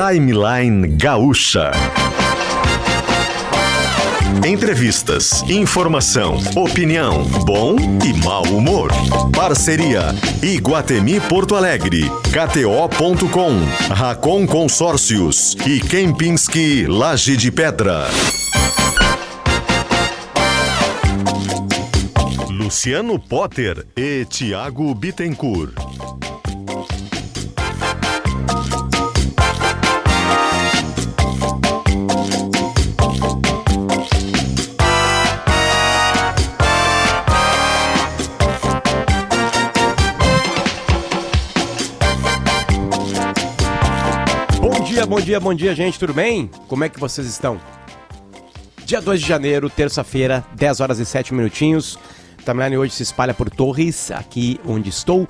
Timeline Gaúcha. Entrevistas, informação, opinião, bom e mau humor. Parceria Iguatemi Porto Alegre, KTO.com, Racon Consórcios e Kempinski Laje de Pedra. Luciano Potter e Tiago Bittencourt. Dia, bom dia, bom dia, gente, tudo bem? Como é que vocês estão? Dia 2 de janeiro, terça-feira, 10 horas e 7 minutinhos. Timeline hoje se espalha por Torres, aqui onde estou,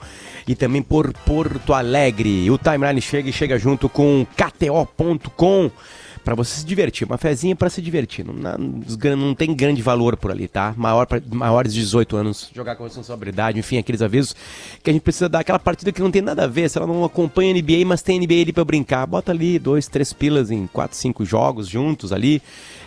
e também por Porto Alegre. O timeline chega e chega junto com KTO.com para você se divertir. Uma fezinha para se divertir. Não, não, não, tem grande valor por ali, tá? Maior pra, maiores de 18 anos, jogar com responsabilidade, enfim, aqueles avisos que a gente precisa dar aquela partida que não tem nada a ver. Se ela não acompanha NBA, mas tem NBA ali para brincar, bota ali dois, três pilas em quatro, cinco jogos juntos ali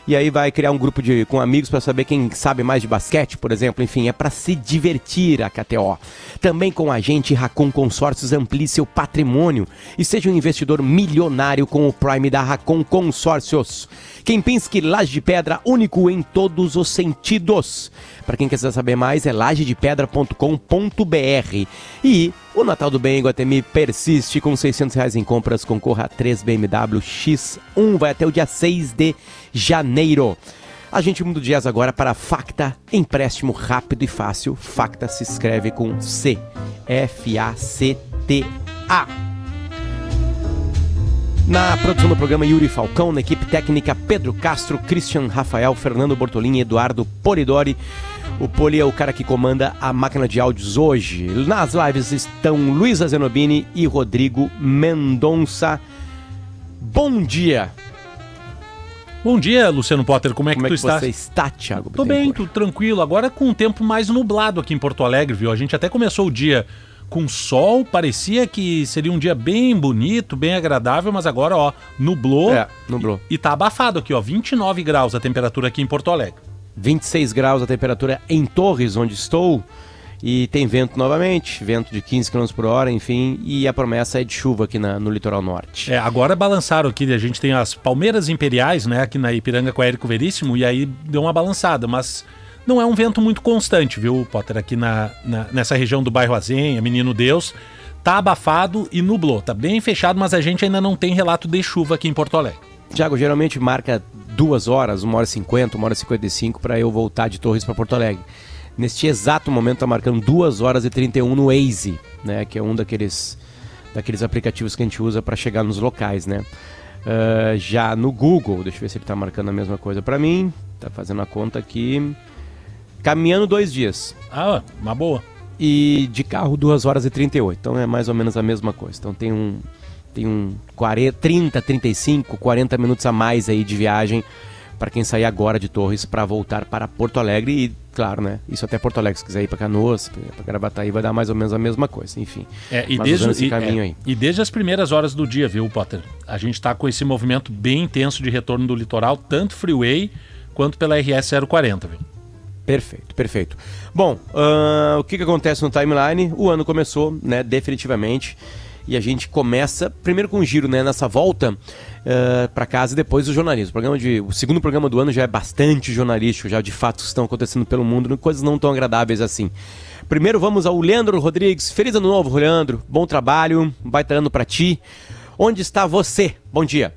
e aí vai criar um grupo de, com amigos para saber quem sabe mais de basquete, por exemplo. Enfim, é para se divertir a KTO. Também com a gente, Racon Consórcios amplie seu patrimônio e seja um investidor milionário com o Prime da Racon Consórcios. Kempinski Laje de Pedra, único em todos os sentidos. Para quem quiser saber mais, é lajedepedra.com.br. E o Natal do Bem em Guatemi persiste com 600 reais em compras. Concorra a 3 BMW X1. Vai até o dia 6 de janeiro. A gente muda o dias agora para Facta, empréstimo rápido e fácil. Facta se escreve com C. F-A-C-T-A. Na produção do programa Yuri Falcão, na equipe técnica Pedro Castro, Christian Rafael, Fernando Bortolini, Eduardo Polidori. O Poli é o cara que comanda a máquina de áudios hoje. Nas lives estão Luísa Zenobini e Rodrigo Mendonça. Bom dia! Bom dia, Luciano Potter. Como é Como que é tu que está? você está, Thiago? Tô bem, tudo tranquilo. Agora com um tempo mais nublado aqui em Porto Alegre, viu? A gente até começou o dia com sol, parecia que seria um dia bem bonito, bem agradável, mas agora, ó, nublou. É, nublou. E, e tá abafado aqui, ó, 29 graus a temperatura aqui em Porto Alegre. 26 graus a temperatura em Torres, onde estou. E tem vento novamente, vento de 15 km por hora, enfim. E a promessa é de chuva aqui na- no litoral norte. É, agora balançaram aqui, a gente tem as Palmeiras Imperiais, né, aqui na Ipiranga com a Érico Veríssimo, e aí deu uma balançada, mas não é um vento muito constante, viu, Potter, aqui na, na- nessa região do bairro Azenha, Menino Deus, tá abafado e nublou, tá bem fechado, mas a gente ainda não tem relato de chuva aqui em Porto Alegre. Tiago, geralmente marca duas horas, uma hora e cinquenta, uma hora e cinquenta e cinco para eu voltar de Torres para Porto Alegre. Neste exato momento tá marcando duas horas e 31 no Waze, né? Que é um daqueles, daqueles aplicativos que a gente usa para chegar nos locais, né? Ah, já no Google, deixa eu ver se ele tá marcando a mesma coisa para mim. Tá fazendo a conta aqui. Caminhando dois dias. Ah, uma boa. E de carro, 2 horas e 38. Então é mais ou menos a mesma coisa. Então tem um. Tem um 40, 30, 35, 40 minutos a mais aí de viagem para quem sair agora de Torres para voltar para Porto Alegre. E, claro, né? Isso até Porto Alegre, se quiser ir para Canoas, para Gravataí, vai dar mais ou menos a mesma coisa. Enfim. É, e, desde, esse e- caminho é, aí. e desde as primeiras horas do dia, viu, Potter? A gente tá com esse movimento bem intenso de retorno do litoral, tanto freeway quanto pela RS 040, viu? Perfeito, perfeito. Bom, ahn, o que, que acontece no timeline? O ano começou, né, definitivamente. E a gente começa primeiro com um giro, né, nessa volta para casa e depois o jornalismo. O, programa de, o segundo programa do ano já é bastante jornalístico, já de fatos estão acontecendo pelo mundo, coisas não tão agradáveis assim. Primeiro vamos ao Leandro Rodrigues. Feliz ano novo, Leandro. Bom trabalho, um baita ano para ti. Onde está você? Bom dia.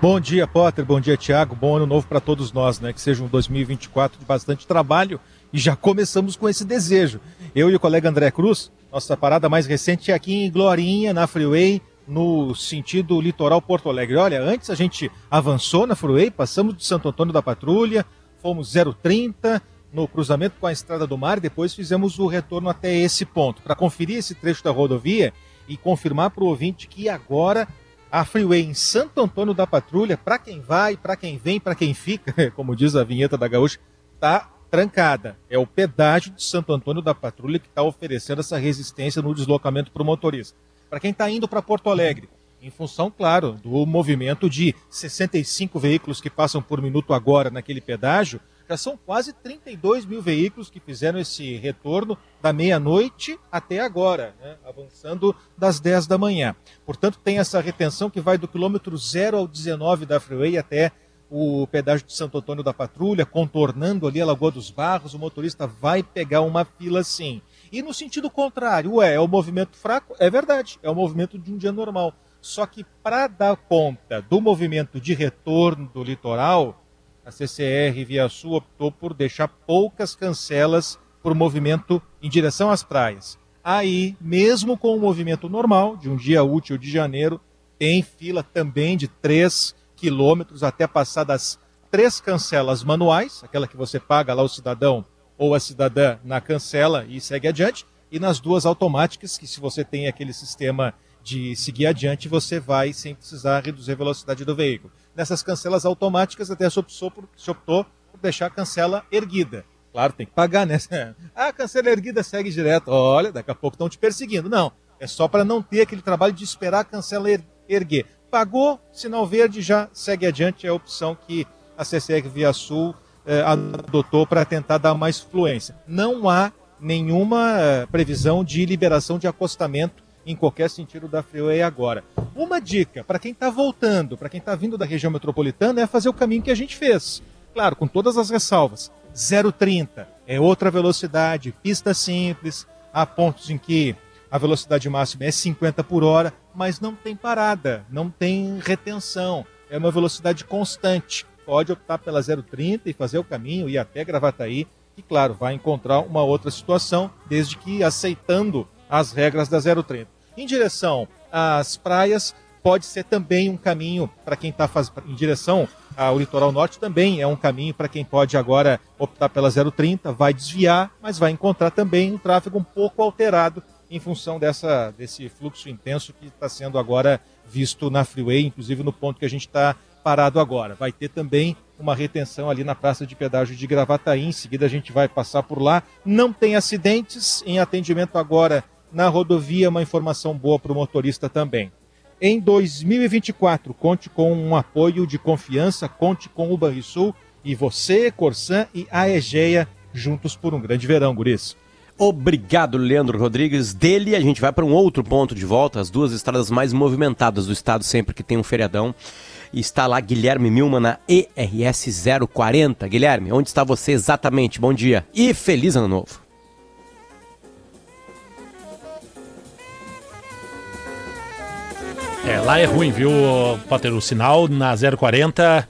Bom dia, Potter. Bom dia, Thiago. Bom ano novo para todos nós, né? Que seja um 2024 de bastante trabalho e já começamos com esse desejo. Eu e o colega André Cruz, nossa parada mais recente é aqui em Glorinha, na Freeway, no sentido litoral Porto Alegre. Olha, antes a gente avançou na Freeway, passamos de Santo Antônio da Patrulha, fomos 030 no cruzamento com a Estrada do Mar, depois fizemos o retorno até esse ponto, para conferir esse trecho da rodovia e confirmar para o ouvinte que agora a Freeway em Santo Antônio da Patrulha, para quem vai, para quem vem, para quem fica, como diz a vinheta da Gaúcha, tá trancada. É o pedágio de Santo Antônio da Patrulha que está oferecendo essa resistência no deslocamento para o motorista. Para quem está indo para Porto Alegre em função, claro, do movimento de 65 veículos que passam por minuto agora naquele pedágio, já são quase 32 mil veículos que fizeram esse retorno da meia-noite até agora, né? avançando das 10 da manhã. Portanto, tem essa retenção que vai do quilômetro 0 ao 19 da Freeway até o pedágio de Santo Antônio da Patrulha, contornando ali a Lagoa dos Barros, o motorista vai pegar uma fila sim. E no sentido contrário, ué, é o movimento fraco? É verdade, é o movimento de um dia normal. Só que para dar conta do movimento de retorno do litoral, a CCR Via Sul optou por deixar poucas cancelas para o movimento em direção às praias. Aí, mesmo com o movimento normal, de um dia útil de janeiro, tem fila também de 3 quilômetros até passar das três cancelas manuais, aquela que você paga lá o cidadão ou a cidadã na cancela e segue adiante, e nas duas automáticas, que se você tem aquele sistema de seguir adiante, você vai sem precisar reduzir a velocidade do veículo. Nessas cancelas automáticas, até se optou por, se optou por deixar a cancela erguida. Claro, tem que pagar, né? Ah, a cancela erguida segue direto. Olha, daqui a pouco estão te perseguindo. Não, é só para não ter aquele trabalho de esperar a cancela er erguer. Pagou, sinal verde, já segue adiante. É a opção que a CCR Via Sul eh, adotou para tentar dar mais fluência. Não há nenhuma eh, previsão de liberação de acostamento em qualquer sentido da freeway agora. Uma dica para quem está voltando, para quem está vindo da região metropolitana, é fazer o caminho que a gente fez. Claro, com todas as ressalvas. 0,30 é outra velocidade, pista simples, há pontos em que a velocidade máxima é 50 por hora, mas não tem parada, não tem retenção, é uma velocidade constante. Pode optar pela 030 e fazer o caminho, ir até Gravataí, e claro, vai encontrar uma outra situação, desde que aceitando as regras da 030. Em direção às praias, pode ser também um caminho para quem está em direção ao litoral norte, também é um caminho para quem pode agora optar pela 030, vai desviar, mas vai encontrar também um tráfego um pouco alterado em função dessa, desse fluxo intenso que está sendo agora visto na freeway, inclusive no ponto que a gente está parado agora. Vai ter também uma retenção ali na praça de pedágio de Gravataí, em seguida a gente vai passar por lá. Não tem acidentes em atendimento agora na rodovia, uma informação boa para o motorista também. Em 2024, conte com um apoio de confiança, conte com o Banrisul e você, Corsan e a Egeia juntos por um grande verão, guris. Obrigado, Leandro Rodrigues. Dele a gente vai para um outro ponto de volta, as duas estradas mais movimentadas do estado sempre que tem um feriadão. Está lá Guilherme Milman na ERS 040. Guilherme, onde está você exatamente? Bom dia e feliz ano novo. É, lá é ruim, viu, Potter? O sinal na 040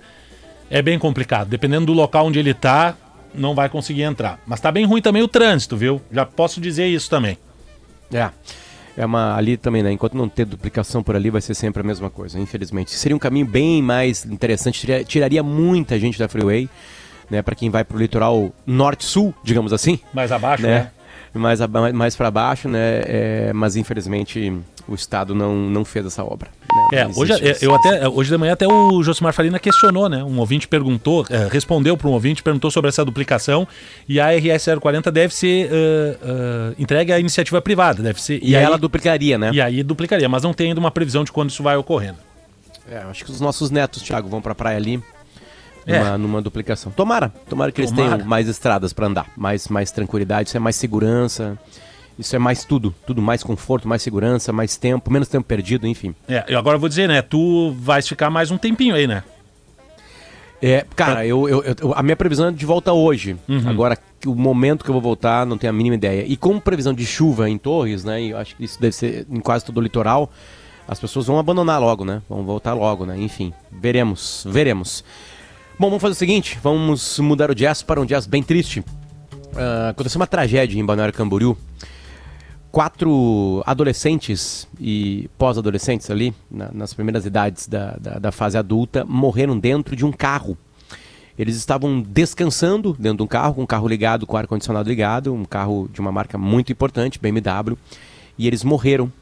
é bem complicado. Dependendo do local onde ele está, não vai conseguir entrar. Mas tá bem ruim também o trânsito, viu? Já posso dizer isso também. É. É uma ali também, né? Enquanto não ter duplicação por ali, vai ser sempre a mesma coisa, infelizmente. Seria um caminho bem mais interessante, tiraria, muita gente da freeway, né? Para quem vai pro litoral norte-sul, digamos assim. Mais abaixo, né? né? Mais, mais para baixo, né? É, mas infelizmente o Estado não, não fez essa obra. Né? É, hoje, é, eu até, hoje de manhã até o Josimar Farina questionou, né? Um ouvinte perguntou, é, respondeu para um ouvinte, perguntou sobre essa duplicação e a RS 040 deve ser uh, uh, entregue à iniciativa privada, deve ser. E, e aí, ela duplicaria, né? E aí duplicaria, mas não tem ainda uma previsão de quando isso vai ocorrendo. É, acho que os nossos netos, Thiago, vão para a praia ali. Numa, é. numa duplicação. Tomara, tomara que tomara. eles tenham mais estradas para andar, mais, mais tranquilidade, isso é mais segurança. Isso é mais tudo, tudo mais conforto, mais segurança, mais tempo, menos tempo perdido, enfim. É, eu agora vou dizer, né? Tu vais ficar mais um tempinho aí, né? É, cara, eu, eu, eu, a minha previsão é de volta hoje. Uhum. Agora, o momento que eu vou voltar, não tenho a mínima ideia. E com previsão de chuva em Torres, né? eu acho que isso deve ser em quase todo o litoral. As pessoas vão abandonar logo, né? Vão voltar logo, né? Enfim, veremos, veremos. Bom, vamos fazer o seguinte: vamos mudar o jazz para um jazz bem triste. Uh, aconteceu uma tragédia em Balneário Camboriú quatro adolescentes e pós-adolescentes ali, na, nas primeiras idades da, da, da, fase adulta, morreram dentro de um carro. Eles estavam descansando dentro de um carro, com um carro ligado, com ar-condicionado ligado, um carro de uma marca muito importante, BMW, e eles morreram.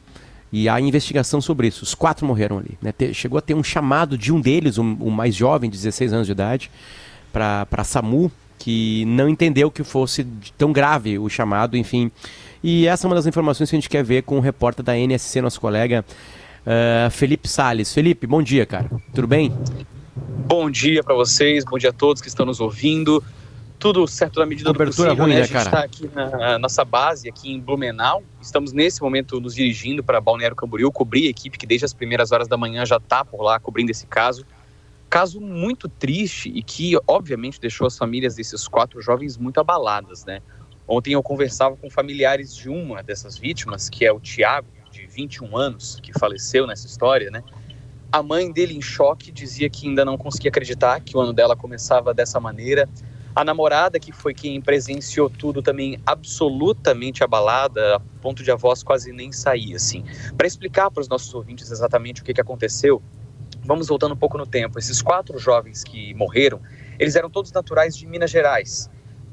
E há investigação sobre isso. Os quatro morreram ali. Né? Chegou a ter um chamado de um deles, o um, um mais jovem, 16 anos de idade, para SAMU, que não entendeu que fosse tão grave o chamado, enfim. E essa é uma das informações que a gente quer ver com o repórter da NSC, nosso colega Uh, Felipe Sales. Felipe, bom dia, cara. Tudo bem? Bom dia para vocês, bom dia a todos que estão nos ouvindo. Tudo certo na medida Cobertura do possível, ruim, né? né, A gente cara? está aqui na nossa base, aqui em Blumenau. Estamos nesse momento nos dirigindo para Balneário Camboriú, cobrir a equipe que desde as primeiras horas da manhã já está por lá cobrindo esse caso. Caso muito triste e que, obviamente, deixou as famílias desses quatro jovens muito abaladas, né? Ontem eu conversava com familiares de uma dessas vítimas, que é o Tiago, de 21 anos, que faleceu nessa história, né? A mãe dele, em choque, dizia que ainda não conseguia acreditar que o ano dela começava dessa maneira. A namorada, que foi quem presenciou tudo, também absolutamente abalada, a ponto de a voz quase nem sair, assim. Para explicar para os nossos ouvintes exatamente o que, que aconteceu, vamos voltando um pouco no tempo. Esses quatro jovens que morreram, eles eram todos naturais de Minas Gerais.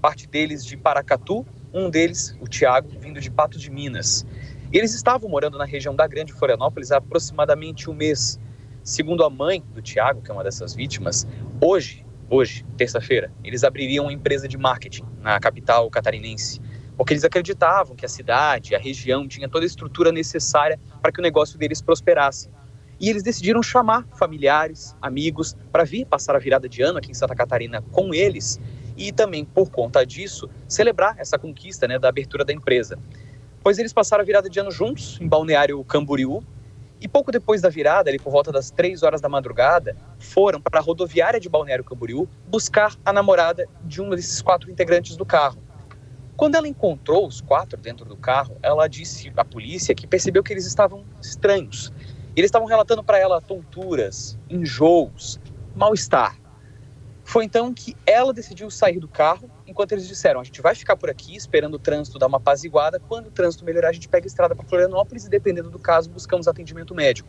Parte deles de Paracatu, um deles, o Tiago, vindo de Pato de Minas. E eles estavam morando na região da Grande Florianópolis há aproximadamente um mês. Segundo a mãe do Tiago, que é uma dessas vítimas, hoje, hoje, terça-feira, eles abririam uma empresa de marketing na capital catarinense, porque eles acreditavam que a cidade, a região tinha toda a estrutura necessária para que o negócio deles prosperasse. E eles decidiram chamar familiares, amigos, para vir passar a virada de ano aqui em Santa Catarina com eles e também, por conta disso, celebrar essa conquista né, da abertura da empresa. Pois eles passaram a virada de ano juntos, em Balneário Camboriú, e pouco depois da virada, ali por volta das três horas da madrugada, foram para a rodoviária de Balneário Camboriú buscar a namorada de um desses quatro integrantes do carro. Quando ela encontrou os quatro dentro do carro, ela disse à polícia que percebeu que eles estavam estranhos. Eles estavam relatando para ela tonturas, enjoos, mal-estar. Foi então que ela decidiu sair do carro, enquanto eles disseram: a gente vai ficar por aqui esperando o trânsito dar uma apaziguada. Quando o trânsito melhorar, a gente pega a estrada para Florianópolis e, dependendo do caso, buscamos atendimento médico.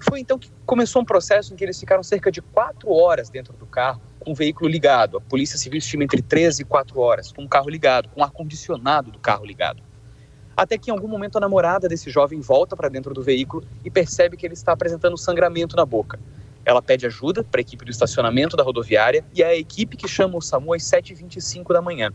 Foi então que começou um processo em que eles ficaram cerca de quatro horas dentro do carro, com o veículo ligado. A Polícia Civil estima entre 13 e 4 horas, com o carro ligado, com o ar-condicionado do carro ligado. Até que em algum momento a namorada desse jovem volta para dentro do veículo e percebe que ele está apresentando sangramento na boca. Ela pede ajuda para a equipe do estacionamento da rodoviária e é a equipe que chama o SAMU às 7h25 da manhã.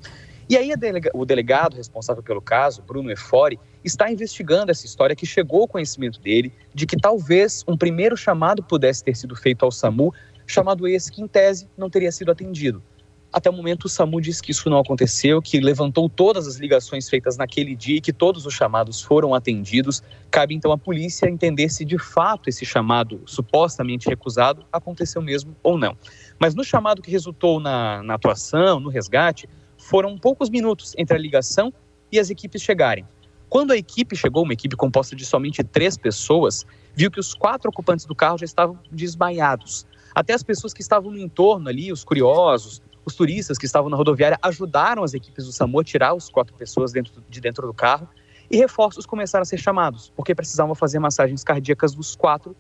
E aí delega o delegado responsável pelo caso, Bruno Efori, está investigando essa história que chegou ao conhecimento dele de que talvez um primeiro chamado pudesse ter sido feito ao SAMU, chamado esse que em tese não teria sido atendido. Até o momento, o SAMU diz que isso não aconteceu, que levantou todas as ligações feitas naquele dia e que todos os chamados foram atendidos. Cabe então à polícia entender se de fato esse chamado supostamente recusado aconteceu mesmo ou não. Mas no chamado que resultou na, na atuação, no resgate, foram poucos minutos entre a ligação e as equipes chegarem. Quando a equipe chegou, uma equipe composta de somente três pessoas, viu que os quatro ocupantes do carro já estavam desmaiados. Até as pessoas que estavam no entorno ali, os curiosos, os turistas que estavam na rodoviária ajudaram as equipes do SAMU a tirar os quatro pessoas dentro, de dentro do carro e reforços começaram a ser chamados, porque precisavam fazer massagens cardíacas dos quatro,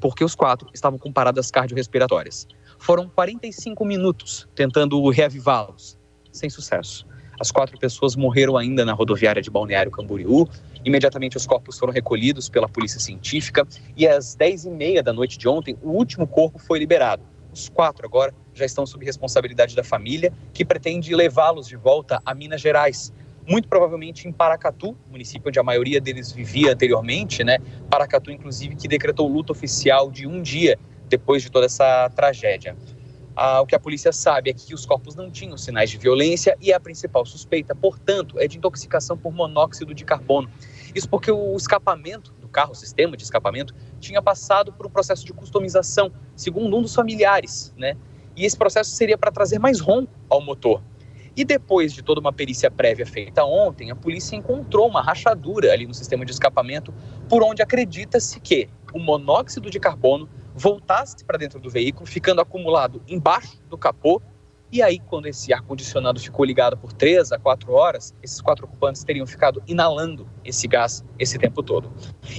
porque os quatro estavam com paradas cardiorrespiratórias. Foram 45 minutos tentando reavivá-los, sem sucesso. As quatro pessoas morreram ainda na rodoviária de Balneário Camboriú. Imediatamente os corpos foram recolhidos pela polícia científica e às 10h30 da noite de ontem, o último corpo foi liberado. Os quatro agora já estão sob responsabilidade da família, que pretende levá-los de volta a Minas Gerais. Muito provavelmente em Paracatu, município onde a maioria deles vivia anteriormente, né? Paracatu, inclusive, que decretou luto oficial de um dia depois de toda essa tragédia. Ah, o que a polícia sabe é que os corpos não tinham sinais de violência e a principal suspeita, portanto, é de intoxicação por monóxido de carbono. Isso porque o escapamento carro, o sistema de escapamento, tinha passado por um processo de customização, segundo um dos familiares, né? E esse processo seria para trazer mais ronco ao motor. E depois de toda uma perícia prévia feita ontem, a polícia encontrou uma rachadura ali no sistema de escapamento, por onde acredita-se que o monóxido de carbono voltasse para dentro do veículo, ficando acumulado embaixo do capô. E aí, quando esse ar-condicionado ficou ligado por três a quatro horas, esses quatro ocupantes teriam ficado inalando esse gás esse tempo todo.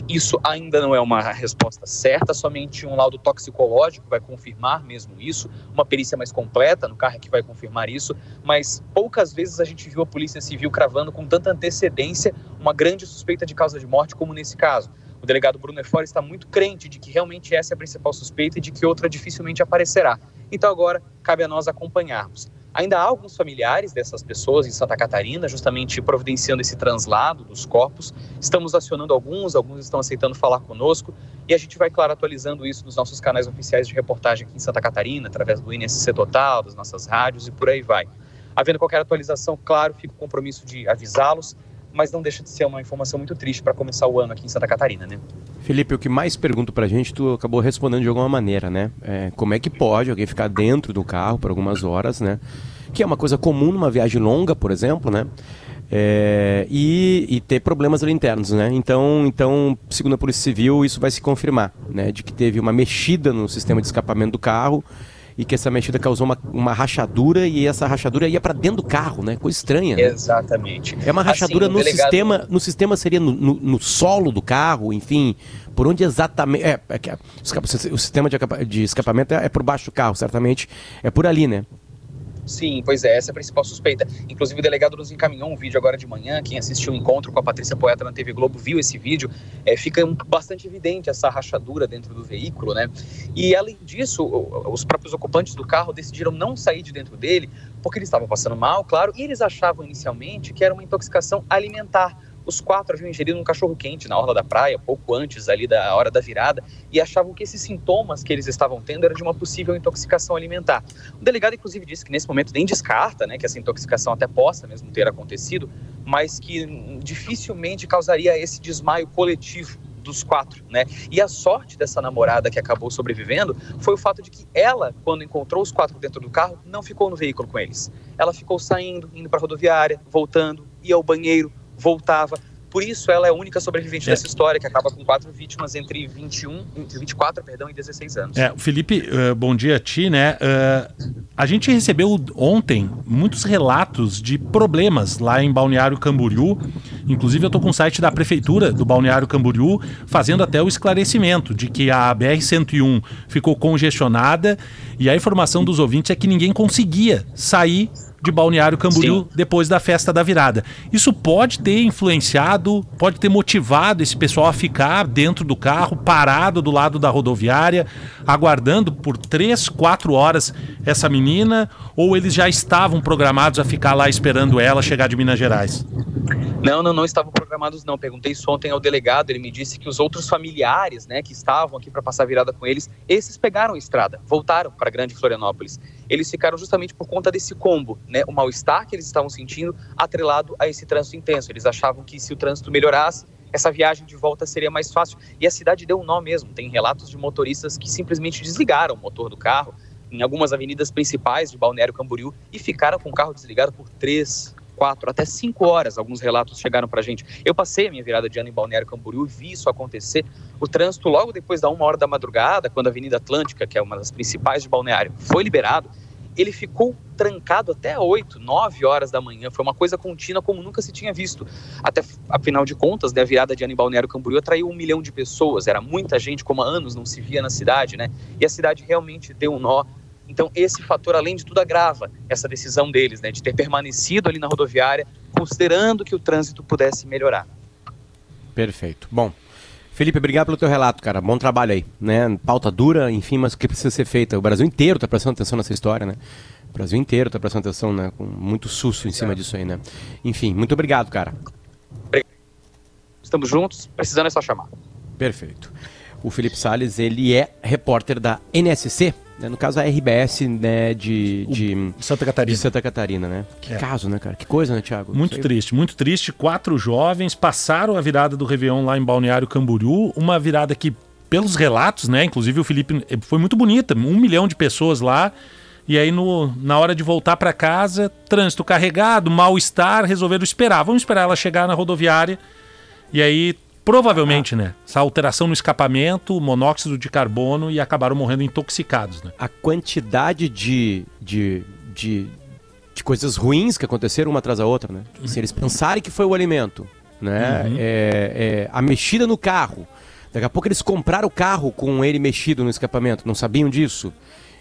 Isso ainda não é uma resposta certa, somente um laudo toxicológico vai confirmar mesmo isso, uma perícia mais completa no carro é que vai confirmar isso, mas poucas vezes a gente viu a Polícia Civil cravando com tanta antecedência uma grande suspeita de causa de morte como nesse caso. O delegado Bruno Efori está muito crente de que realmente essa é a principal suspeita e de que outra dificilmente aparecerá. Então agora cabe a nós acompanharmos. Ainda há alguns familiares dessas pessoas em Santa Catarina, justamente providenciando esse translado dos corpos. Estamos acionando alguns, alguns estão aceitando falar conosco e a gente vai, claro, atualizando isso nos nossos canais oficiais de reportagem aqui em Santa Catarina, através do INSC Total, das nossas rádios e por aí vai. Havendo qualquer atualização, claro, fica o compromisso de avisá-los, mas não deixa de ser uma informação muito triste para começar o ano aqui em Santa Catarina, né? Felipe, o que mais pergunto pra gente, tu acabou respondendo de alguma maneira, né? É, como é que pode alguém ficar dentro do carro por algumas horas, né? Que é uma coisa comum numa viagem longa, por exemplo, né? É, e, e, ter problemas internos, né? Então, então, segundo a Polícia Civil, isso vai se confirmar, né? De que teve uma mexida no sistema de escapamento do carro e que essa mexida causou uma, uma rachadura e essa rachadura ia para dentro do carro, né? Coisa estranha. Né? Exatamente. É uma rachadura assim, no delegado... sistema, no sistema seria no, no, no, solo do carro, enfim, por onde exatamente. É, é, o sistema de, de escapamento é, é por baixo do carro, certamente é por ali, né? Sim, pois é, essa é a principal suspeita. Inclusive, o delegado nos encaminhou um vídeo agora de manhã. Quem assistiu o encontro com a Patrícia Poeta na TV Globo viu esse vídeo. É, fica bastante evidente essa rachadura dentro do veículo, né? E além disso, os próprios ocupantes do carro decidiram não sair de dentro dele porque eles estavam passando mal, claro, e eles achavam inicialmente que era uma intoxicação alimentar os quatro haviam ingerido um cachorro quente na orla da praia, pouco antes ali da hora da virada, e achavam que esses sintomas que eles estavam tendo eram de uma possível intoxicação alimentar. O delegado, inclusive, disse que nesse momento nem descarta né, que essa intoxicação até possa mesmo ter acontecido, mas que dificilmente causaria esse desmaio coletivo dos quatro, né? E a sorte dessa namorada que acabou sobrevivendo foi o fato de que ela, quando encontrou os quatro dentro do carro, não ficou no veículo com eles. Ela ficou saindo, indo para a rodoviária, voltando, ia ao banheiro, voltava. Por isso ela é a única sobrevivente é. dessa história, que acaba com quatro vítimas entre 21, entre 24 perdão, e 16 anos. É, Felipe, uh, bom dia a ti, né? Uh, a gente recebeu ontem muitos relatos de problemas lá em Balneário Camboriú. Inclusive, eu estou com o site da Prefeitura do Balneário Camboriú fazendo até o esclarecimento de que a BR-101 ficou congestionada e a informação dos ouvintes é que ninguém conseguia sair de Balneário Camboriú Sim. depois da festa da virada. Isso pode ter influenciado, pode ter motivado esse pessoal a ficar dentro do carro, parado do lado da rodoviária, aguardando por três, quatro horas essa menina, ou eles já estavam programados a ficar lá esperando ela chegar de Minas Gerais? Não, não, não estavam programados não. Perguntei isso ontem ao delegado, ele me disse que os outros familiares, né, que estavam aqui para passar a virada com eles, esses pegaram a estrada, voltaram para Grande Florianópolis. Eles ficaram justamente por conta desse combo, né, o mal-estar que eles estavam sentindo atrelado a esse trânsito intenso. Eles achavam que se o trânsito melhorasse, essa viagem de volta seria mais fácil. E a cidade deu um nó mesmo. Tem relatos de motoristas que simplesmente desligaram o motor do carro em algumas avenidas principais de Balneário Camboriú e ficaram com o carro desligado por três, quatro, até cinco horas. Alguns relatos chegaram para a gente. Eu passei a minha virada de ano em Balneário Camboriú e vi isso acontecer. O trânsito, logo depois da uma hora da madrugada, quando a Avenida Atlântica, que é uma das principais de Balneário, foi liberado, ele ficou trancado até 8, 9 horas da manhã. Foi uma coisa contínua como nunca se tinha visto. Até, afinal de contas, né, a virada de ano em Balneário Camboriú atraiu um milhão de pessoas. Era muita gente, como há anos não se via na cidade, né? E a cidade realmente deu um nó. Então, esse fator, além de tudo, agrava essa decisão deles, né, de ter permanecido ali na rodoviária, considerando que o trânsito pudesse melhorar. Perfeito. Bom, Felipe, obrigado pelo teu relato, cara. Bom trabalho aí, né? Pauta dura, enfim, mas que precisa ser feita. O Brasil inteiro está prestando atenção nessa história, né? O Brasil inteiro está prestando atenção, né? Com muito susto em cima é. disso aí, né? Enfim, muito obrigado, cara. Estamos juntos, precisando é só chamar. Perfeito. O Felipe Sales, ele é repórter da NSC? No caso, a RBS né, de, de, Santa Catarina. De Santa Catarina, né? Que é. caso, né, cara? Que coisa, né, Thiago? Muito triste, muito triste. Quatro jovens passaram a virada do Réveillon lá em Balneário Camboriú. Uma virada que, pelos relatos, né? Inclusive o Felipe foi muito bonita. Um milhão de pessoas lá. E aí, no, na hora de voltar para casa, trânsito carregado, mal-estar, resolveram esperar. Vamos esperar ela chegar na rodoviária. E aí Provavelmente, ah. né? Essa alteração no escapamento, monóxido de carbono e acabaram morrendo intoxicados, né? A quantidade de, de, de, de coisas ruins que aconteceram uma atrás da outra, né? Uhum. Se eles pensarem que foi o alimento, né? Uhum. É, é, a mexida no carro. Daqui a pouco eles compraram o carro com ele mexido no escapamento, não sabiam disso.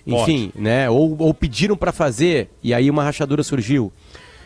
Enfim, Pode. né? Ou, ou pediram para fazer e aí uma rachadura surgiu.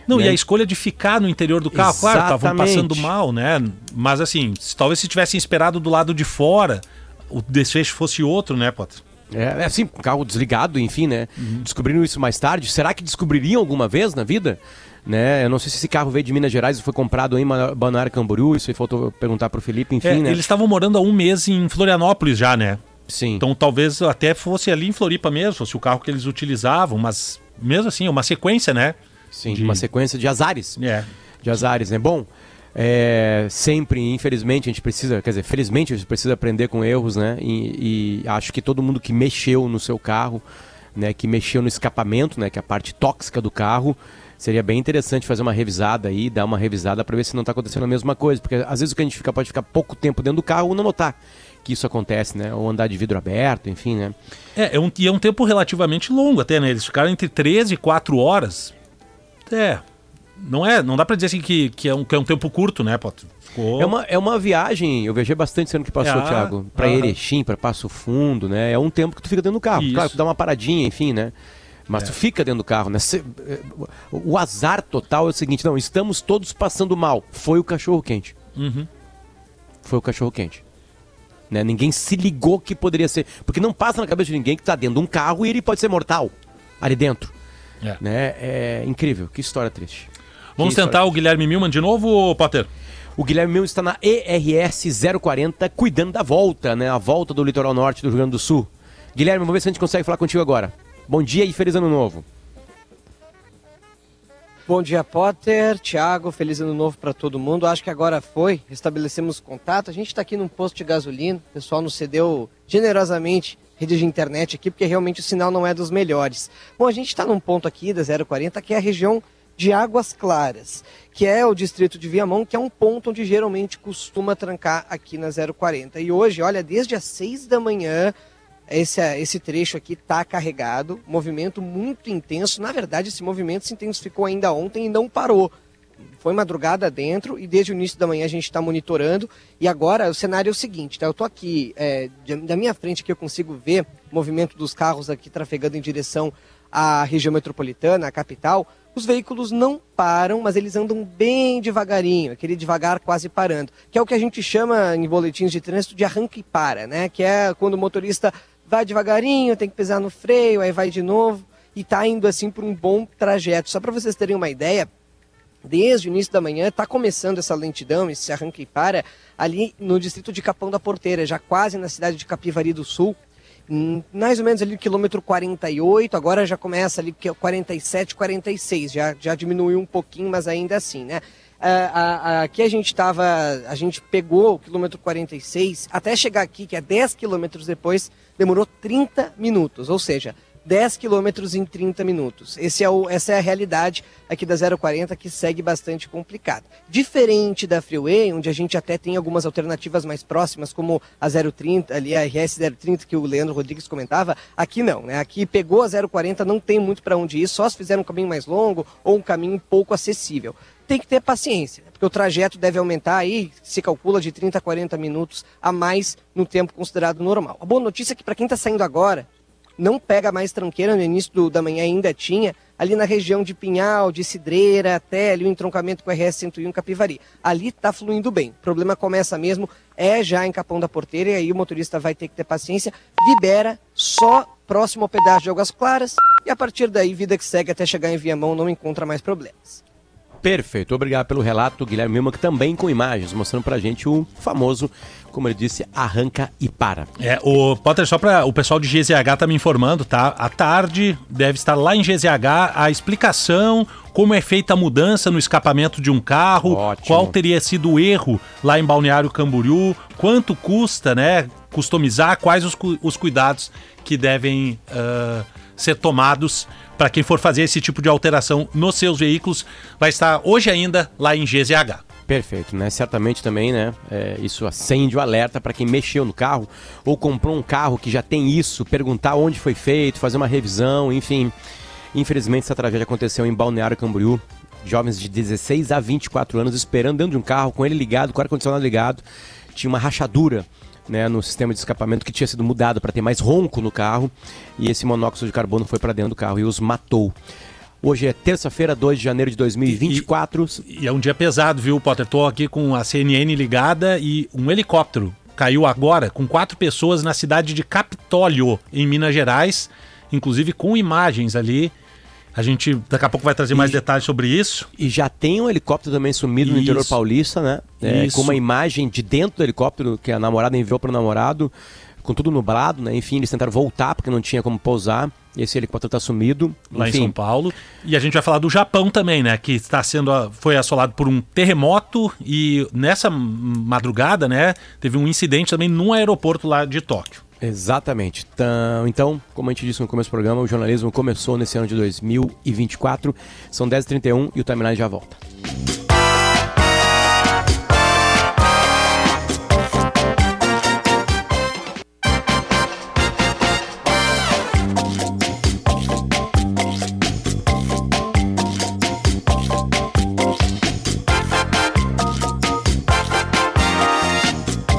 Não, né? e a escolha de ficar no interior do carro, Exatamente. claro, estavam passando mal, né? Mas assim, talvez se tivessem esperado do lado de fora, o desfecho fosse outro, né, Potter? É, é assim, carro desligado, enfim, né? Uhum. Descobriram isso mais tarde. Será que descobririam alguma vez na vida? Né? Eu não sei se esse carro veio de Minas Gerais e foi comprado em Balneário Camboriú, isso aí faltou perguntar pro Felipe, enfim, é, né? Eles estavam morando há um mês em Florianópolis já, né? Sim. Então talvez até fosse ali em Floripa mesmo, fosse o carro que eles utilizavam, mas mesmo assim, é uma sequência, né? Sim, de... uma sequência de azares. É. De azares, né? Bom, é, sempre, infelizmente, a gente precisa, quer dizer, felizmente a gente precisa aprender com erros, né? E, e, acho que todo mundo que mexeu no seu carro, né, que mexeu no escapamento, né, que é a parte tóxica do carro, seria bem interessante fazer uma revisada aí, dar uma revisada para ver se não está acontecendo a mesma coisa, porque às vezes o que a gente fica pode ficar pouco tempo dentro do carro ou não notar que isso acontece, né? Ou andar de vidro aberto, enfim, né? É, é um, e é um tempo relativamente longo até, né? Eles ficaram entre 13 e 4 horas. É, não é, não dá para dizer assim que, que, é um, que é um tempo curto, né, Potter? Ficou... É, uma, é uma viagem, eu viajei bastante ano que passou, é, Thiago, para ah, Erechim, para Passo Fundo, né? É um tempo que tu fica dentro do carro. Isso. Claro, tu dá uma paradinha, enfim, né? Mas é. tu fica dentro do carro, né? O azar total é o seguinte: não, estamos todos passando mal. Foi o cachorro quente. Uhum. Foi o cachorro quente. Né? Ninguém se ligou que poderia ser. Porque não passa na cabeça de ninguém que está dentro de um carro e ele pode ser mortal ali dentro. É. Né? é incrível. Que história triste. Vamos que tentar o Guilherme Milman de novo, Potter? O Guilherme Milman está na ERS 040, cuidando da volta, né? A volta do litoral norte do Rio Grande do Sul. Guilherme, vamos ver se a gente consegue falar contigo agora. Bom dia e feliz ano novo. Bom dia, Potter, Thiago, feliz ano novo para todo mundo. Acho que agora foi, estabelecemos contato. A gente está aqui num posto de gasolina, o pessoal nos cedeu generosamente rede de internet aqui, porque realmente o sinal não é dos melhores. Bom, a gente está num ponto aqui da 040, que é a região de Águas Claras, que é o distrito de Viamão, que é um ponto onde geralmente costuma trancar aqui na 040. E hoje, olha, desde as 6 da manhã, esse, esse trecho aqui está carregado, movimento muito intenso. Na verdade, esse movimento se intensificou ainda ontem e não parou. Foi madrugada dentro e desde o início da manhã a gente está monitorando. E agora o cenário é o seguinte, tá? Eu estou aqui, é, da minha frente aqui eu consigo ver o movimento dos carros aqui trafegando em direção à região metropolitana, à capital. Os veículos não param, mas eles andam bem devagarinho, aquele devagar quase parando, que é o que a gente chama em boletins de trânsito de arranca e para, né? Que é quando o motorista vai devagarinho, tem que pisar no freio, aí vai de novo e está indo assim por um bom trajeto. Só para vocês terem uma ideia, desde o início da manhã está começando essa lentidão, esse arranque e para, ali no distrito de Capão da Porteira, já quase na cidade de Capivari do Sul. Hum, mais ou menos ali no quilômetro 48, agora já começa ali 47, 46, já, já diminuiu um pouquinho, mas ainda assim, né? Uh, aqui a gente estava, a gente pegou o quilômetro 46, até chegar aqui, que é 10 quilômetros depois, demorou 30 minutos, ou seja, 10 quilômetros em 30 minutos. Esse é o, essa é a realidade aqui da 040 que segue bastante complicada. Diferente da Freeway, onde a gente até tem algumas alternativas mais próximas, como a 030, ali a RS 030 que o Leandro Rodrigues comentava, aqui não, né? Aqui pegou a 040, não tem muito para onde ir, só se fizer um caminho mais longo ou um caminho pouco acessível tem que ter paciência, porque o trajeto deve aumentar aí, se calcula de 30 a 40 minutos a mais no tempo considerado normal. A boa notícia é que para quem está saindo agora, não pega mais tranqueira, no início do, da manhã ainda tinha, ali na região de Pinhal, de Cidreira, até ali o entroncamento com o RS 101 Capivari. Ali está fluindo bem. O problema começa mesmo, é já em Capão da Porteira, e aí o motorista vai ter que ter paciência, libera só próximo ao pedágio de Águas Claras, e a partir daí, vida que segue até chegar em Viamão, não encontra mais problemas. Perfeito, obrigado pelo relato, Guilherme Milma, que também com imagens, mostrando pra gente o famoso, como ele disse, arranca e para. É, o Potter, só para o pessoal de GZH tá me informando, tá? À tarde deve estar lá em GZH a explicação como é feita a mudança no escapamento de um carro, Ótimo. qual teria sido o erro lá em Balneário Camboriú, quanto custa, né, customizar, quais os, os cuidados que devem uh, ser tomados para quem for fazer esse tipo de alteração nos seus veículos, vai estar hoje ainda lá em GZH. Perfeito, né? Certamente também, né? É, isso acende o alerta para quem mexeu no carro ou comprou um carro que já tem isso, perguntar onde foi feito, fazer uma revisão, enfim. Infelizmente essa tragédia aconteceu em Balneário Camboriú. Jovens de 16 a 24 anos esperando dentro de um carro com ele ligado, com o ar-condicionado ligado. Tinha uma rachadura né, no sistema de escapamento que tinha sido mudado para ter mais ronco no carro e esse monóxido de carbono foi para dentro do carro e os matou. Hoje é terça-feira, 2 de janeiro de 2024. E, e, é um dia pesado, viu, Potter? Tô aqui com a CNN ligada e um helicóptero caiu agora com quatro pessoas na cidade de Capitólio, em Minas Gerais, inclusive com imagens ali. A gente daqui a pouco vai trazer mais E- detalhes sobre isso. E já tem um helicóptero também sumido no Isso. interior paulista, né? É, com uma imagem de dentro do helicóptero que a namorada enviou para o namorado, com tudo nublado, né? Enfim, eles tentaram voltar porque não tinha como pousar. Esse helicóptero tá sumido. lá em Enfim, São Paulo. E a gente vai falar do Japão também, né? Que está sendo foi assolado por um terremoto e nessa madrugada, né, teve um incidente também no aeroporto lá de Tóquio. Exatamente. Então, como a gente disse no começo do programa, o jornalismo começou nesse ano de 2024. São 10h31 e o timeline já volta.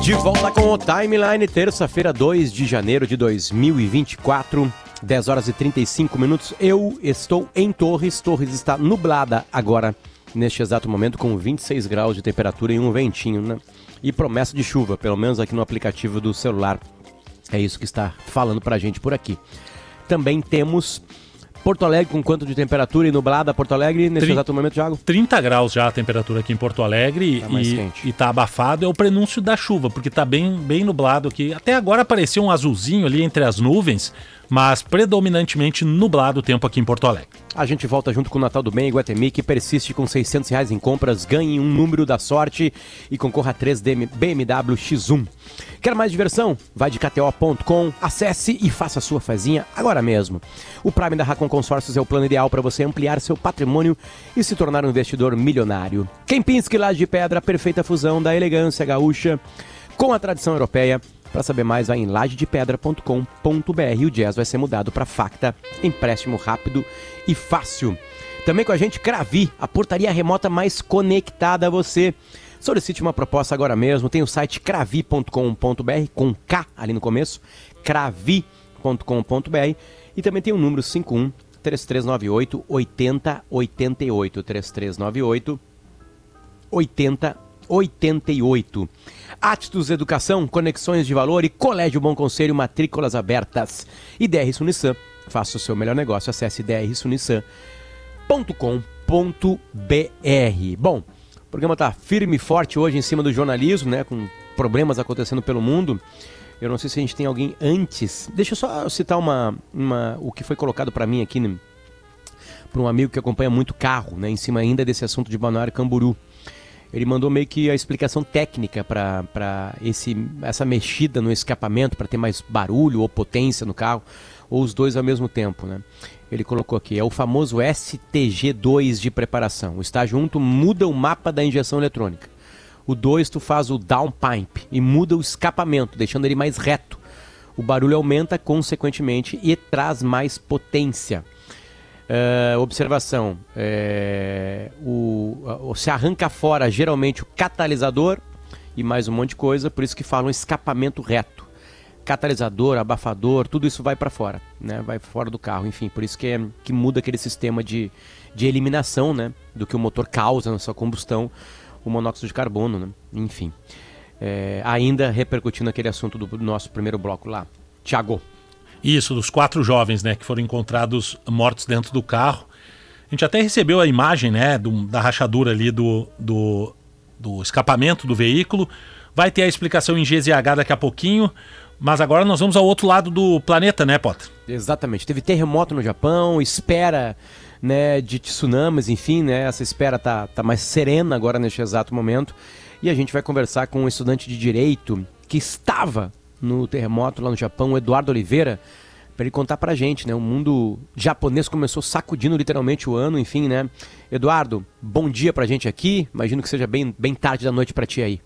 De volta com o Timeline, terça-feira, 2 de janeiro de 2024, 10 horas e 35 minutos. Eu estou em Torres. Torres está nublada agora, neste exato momento, com 26 graus de temperatura e um ventinho, né? E promessa de chuva, pelo menos aqui no aplicativo do celular. É isso que está falando pra gente por aqui. Também temos Porto Alegre com quanto de temperatura e nublada Porto Alegre nesse Tri- exato momento, Thiago? 30 graus já a temperatura aqui em Porto Alegre Tá e, quente. e tá abafado. É o prenúncio da chuva, porque tá bem, bem nublado aqui. Até agora apareceu um azulzinho ali entre as nuvens, mas predominantemente nublado o tempo aqui em Porto Alegre. A gente volta junto com o Natal do Bem, Guatemi, que persiste com 600 reais em compras, ganhe um número da sorte e concorra a 3 DM BMW X1. Quer mais diversão? Vai de kto.com, acesse e faça a sua fezinha agora mesmo. O Prime da Racon Consórcios é o plano ideal para você ampliar seu patrimônio e se tornar um investidor milionário. Kempinski Laje de Pedra, perfeita fusão da elegância gaúcha com a tradição europeia. Para saber mais, vai em lajedepedra.com.br. O jazz vai ser mudado para Facta, empréstimo rápido e fácil. Também com a gente, Cravi, a portaria remota mais conectada a você. Solicite uma proposta agora mesmo. Tem o site cravi.com.br, com K ali no começo, cravi.com.br. E também tem o número 51 3398 8088 3398 8088. Atos Educação, Conexões de Valor e Colégio Bom Conselho, matrículas abertas. E DR Sunissan, faça o seu melhor negócio, acesse drsunissan.com.br. Bom, o programa está firme e forte hoje em cima do jornalismo, né, com problemas acontecendo pelo mundo. Eu não sei se a gente tem alguém antes. Deixa eu só citar uma, uma o que foi colocado para mim aqui, né, para um amigo que acompanha muito carro, né, em cima ainda desse assunto de Balneário Camburu. Ele mandou meio que a explicação técnica para essa mexida no escapamento, para ter mais barulho ou potência no carro, ou os dois ao mesmo tempo. Né? Ele colocou aqui, é o famoso STG2 de preparação. O estágio 1 tu muda o mapa da injeção eletrônica. O 2 tu faz o downpipe e muda o escapamento, deixando ele mais reto. O barulho aumenta consequentemente e traz mais potência. É, observação: é, o- se arranca fora geralmente o catalisador e mais um monte de coisa, por isso que falam escapamento reto. Catalisador, abafador, tudo isso vai para fora, né? Vai fora do carro, enfim, por isso que, é- que muda aquele sistema de, de eliminação, né? Do que o motor causa na sua combustão, o monóxido de carbono, né? Enfim. É, ainda repercutindo aquele assunto do nosso primeiro bloco lá. Tiago. Isso, dos quatro jovens, né, que foram encontrados mortos dentro do carro. A gente até recebeu a imagem, né, do- da rachadura ali do, do, do escapamento do veículo. Vai ter a explicação em GZH daqui a pouquinho. Mas agora nós vamos ao outro lado do planeta, né, Potter? Exatamente. Teve terremoto no Japão, espera né, de tsunamis, enfim, né, essa espera tá, tá mais serena agora neste exato momento. E a gente vai conversar com um estudante de direito que estava no terremoto lá no Japão, o Eduardo Oliveira, para ele contar pra gente, né? O mundo japonês começou sacudindo literalmente o ano, enfim, né? Eduardo, bom dia pra gente aqui. Imagino que seja bem, bem tarde da noite pra ti aí.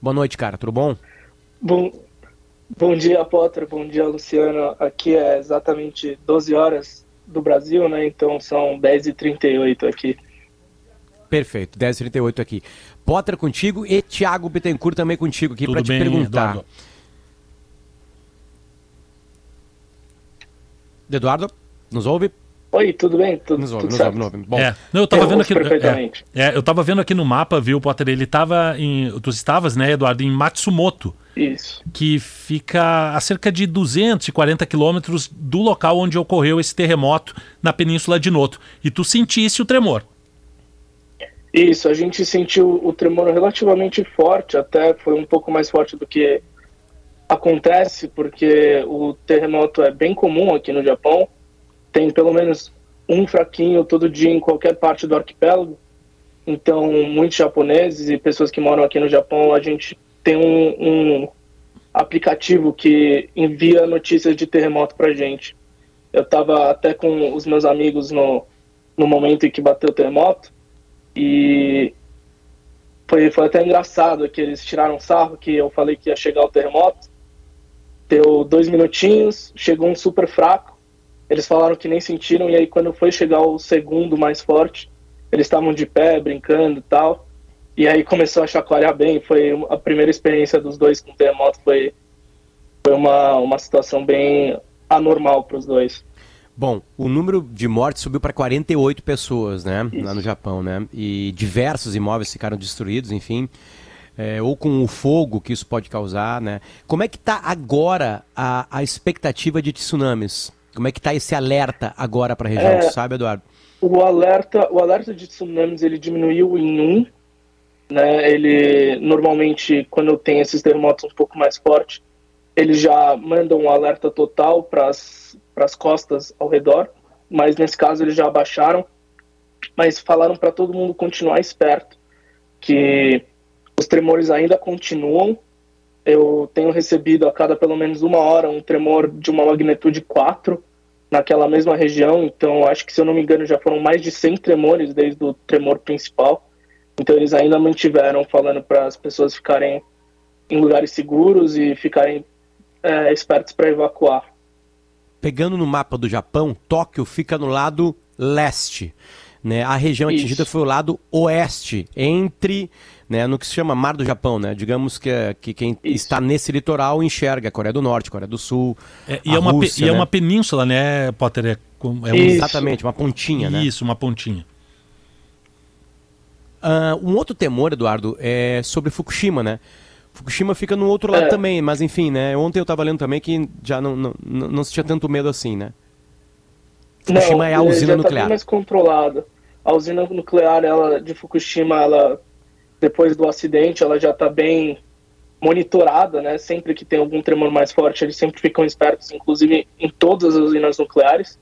Boa noite, cara. Tudo bom? Bom, bom dia, Potter. Bom dia, Luciano. Aqui é exatamente 12 horas do Brasil, né? Então são 10h38 aqui. Perfeito, 10h38 aqui. Potter contigo e Thiago Bittencourt também contigo aqui para te bem, perguntar. Eduardo? Eduardo, nos ouve? Oi, tudo bem? Tudo, Nos ouve, tudo nos certo? ouve, nos ouve. Bom, É, não, eu tava Eu vendo aqui. É, é, eu tava vendo aqui no mapa, viu, Potter? Ele tava em. Tu estavas, né, Eduardo, em Matsumoto. Isso. que fica a cerca de 240 quilômetros do local onde ocorreu esse terremoto na Península de Noto. E tu sentisse o tremor. Isso, a gente sentiu o tremor relativamente forte, até foi um pouco mais forte do que acontece, porque o terremoto é bem comum aqui no Japão. Tem pelo menos um fraquinho todo dia em qualquer parte do arquipélago. Então, muitos japoneses e pessoas que moram aqui no Japão, a gente tem um, um aplicativo que envia notícias de terremoto pra gente. Eu estava até com os meus amigos no, no momento em que bateu o terremoto e foi, foi até engraçado que eles tiraram sarro que eu falei que ia chegar o terremoto. Deu dois minutinhos, chegou um super fraco. Eles falaram que nem sentiram, e aí quando foi chegar o segundo mais forte, eles estavam de pé, brincando e tal. E aí começou a chacoalhar bem. Foi a primeira experiência dos dois com terremoto. Foi, foi uma, uma situação bem anormal para os dois. Bom, o número de mortes subiu para 48 pessoas, né? Lá no Japão, né? E diversos imóveis ficaram destruídos, enfim. É, ou com o fogo que isso pode causar, né? Como é que está agora a, a expectativa de tsunamis? Como é que está esse alerta agora para a região, É. sabe, Eduardo? O alerta, o alerta de tsunamis ele diminuiu em um, né? Ele normalmente quando tem esses terremotos um pouco mais fortes, eles já mandam um alerta total para as costas ao redor, mas nesse caso eles já abaixaram, mas falaram para todo mundo continuar esperto, que os tremores ainda continuam. Eu tenho recebido a cada pelo menos uma hora um tremor de uma magnitude 4 naquela mesma região, então acho que se eu não me engano já foram mais de 100 tremores desde o tremor principal. Então eles ainda mantiveram falando para as pessoas ficarem em lugares seguros e ficarem é, espertos para evacuar. Pegando no mapa do Japão, Tóquio fica no lado leste. Né? A região Isso. atingida foi o lado oeste, entre, né, no que se chama Mar do Japão, né? Digamos que, que quem Isso. está nesse litoral enxerga a Coreia do Norte, Coreia do Sul. É, e a é, uma, Rússia, e é né? uma península, né, Potter? É, é um-. Exatamente, uma pontinha, né? Isso, uma pontinha. Ah, um outro temor, Eduardo, é sobre Fukushima, né? Fukushima fica no outro lado É. também, mas enfim, né? Ontem eu estava lendo também que já não, não, não, não se tinha tanto medo assim, né? Fukushima é a usina já nuclear. Tá mais controlada. A usina nuclear ela, de Fukushima, ela, depois do acidente, ela já está bem monitorada, né? Sempre que tem algum tremor mais forte, eles sempre ficam espertos, inclusive em todas as usinas nucleares.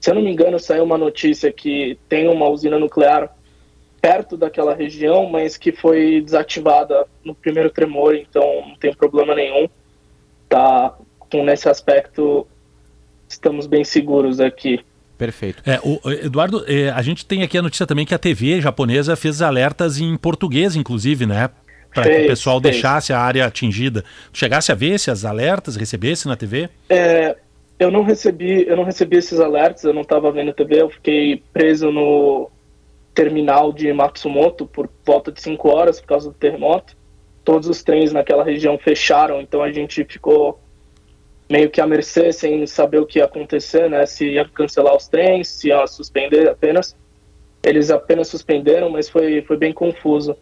Se eu não me engano, saiu uma notícia que tem uma usina nuclear perto daquela região, mas que foi desativada no primeiro tremor, então não tem problema nenhum. Tá com nesse aspecto estamos bem seguros aqui. Perfeito. É, o, Eduardo, é, a gente tem aqui a notícia também que a TV japonesa fez alertas em português, inclusive, né? Para que o pessoal fez. deixasse a área atingida. Tu chegasse a ver esses alertas, recebesse na TV? É, eu não recebi, eu não recebi esses alertas, eu não estava vendo TV, eu fiquei preso no terminal de Matsumoto por volta de 5 horas por causa do terremoto. Todos os trens naquela região fecharam, então a gente ficou meio que à mercê, sem saber o que ia acontecer, né? Se ia cancelar os trens, se ia suspender apenas. Eles apenas suspenderam, mas foi, foi bem confuso.